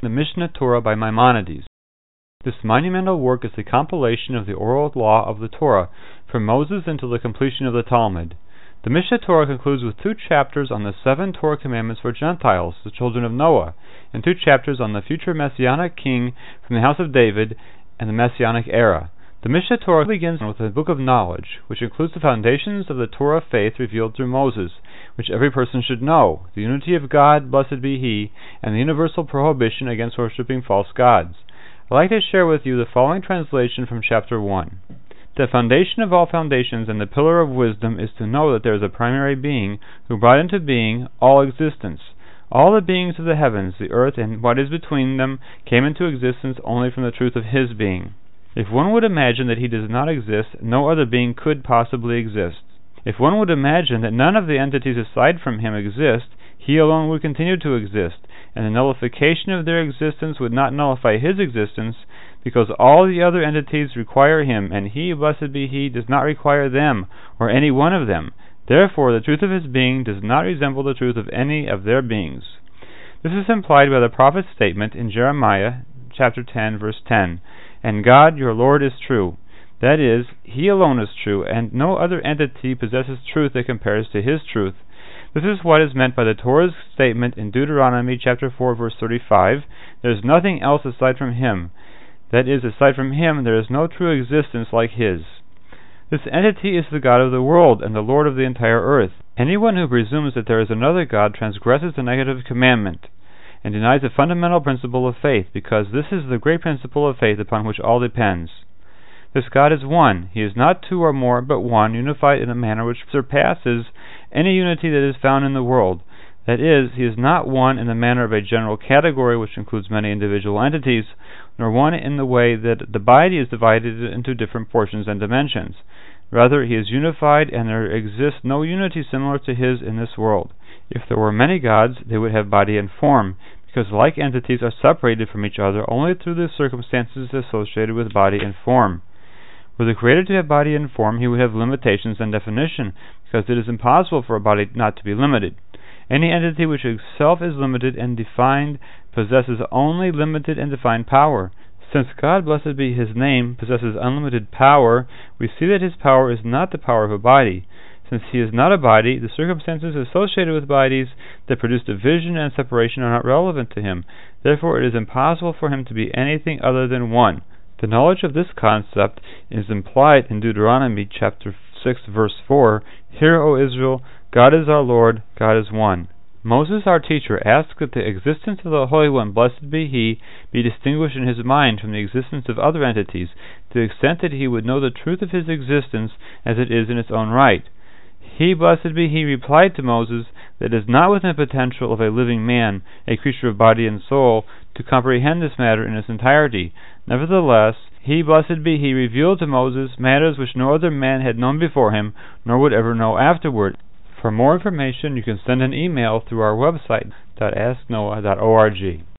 the Mishneh Torah by Maimonides. This monumental work is the compilation of the oral law of the Torah, from Moses until the completion of the Talmud. The Mishneh Torah concludes with two chapters on the seven Torah commandments for Gentiles, the children of Noah, and two chapters on the future Messianic king from the house of David and the Messianic era. The Mishneh Torah begins with the Book of Knowledge, which includes the foundations of the Torah faith revealed through Moses, which every person should know, the unity of God, blessed be He, and the universal prohibition against worshipping false gods. I'd like to share with you the following translation from chapter 1. The foundation of all foundations and the pillar of wisdom is to know that there is a primary being who brought into being all existence. All the beings of the heavens, the earth, and what is between them came into existence only from the truth of his being. If one would imagine that he does not exist, no other being could possibly exist. If one would imagine that none of the entities aside from him exist, he alone would continue to exist, and the nullification of their existence would not nullify his existence, because all the other entities require him, and he, blessed be he, does not require them, or any one of them. Therefore the truth of his being does not resemble the truth of any of their beings. This is implied by the prophet's statement in Jeremiah chapter 10 verse 10 and God your Lord is true. That is, He alone is true, and no other entity possesses truth that compares to His truth. This is what is meant by the Torah's statement in Deuteronomy chapter 4 verse 35, there is nothing else aside from Him. That is, aside from Him there is no true existence like His. This entity is the God of the world and the Lord of the entire earth. Anyone who presumes that there is another God transgresses the negative commandment and denies the fundamental principle of faith, because this is the great principle of faith upon which all depends. God is one. He is not two or more, but one, unified in a manner which surpasses any unity that is found in the world. That is, he is not one in the manner of a general category which includes many individual entities, nor one in the way that the body is divided into different portions and dimensions. Rather, he is unified, and there exists no unity similar to his in this world. If there were many gods, they would have body and form, because like entities are separated from each other only through the circumstances associated with body and form. Were the Creator to have body and form, he would have limitations and definition, because it is impossible for a body not to be limited. Any entity which itself is limited and defined possesses only limited and defined power. Since God, blessed be His name, possesses unlimited power, we see that His power is not the power of a body. Since he is not a body, the circumstances associated with bodies that produce division and separation are not relevant to him. Therefore, it is impossible for him to be anything other than one. The knowledge of this concept is implied in Deuteronomy chapter 6 verse 4, Hear, O Israel, God is our Lord, God is one. Moses, our teacher, asks that the existence of the Holy One, blessed be He, be distinguished in his mind from the existence of other entities, to the extent that he would know the truth of his existence as it is in its own right. He, blessed be He, replied to Moses it is not within the potential of a living man, a creature of body and soul, to comprehend this matter in its entirety. Nevertheless, He, blessed be He, revealed to Moses matters which no other man had known before him, nor would ever know afterward. For more information, you can send an email through our website, asknoah.org.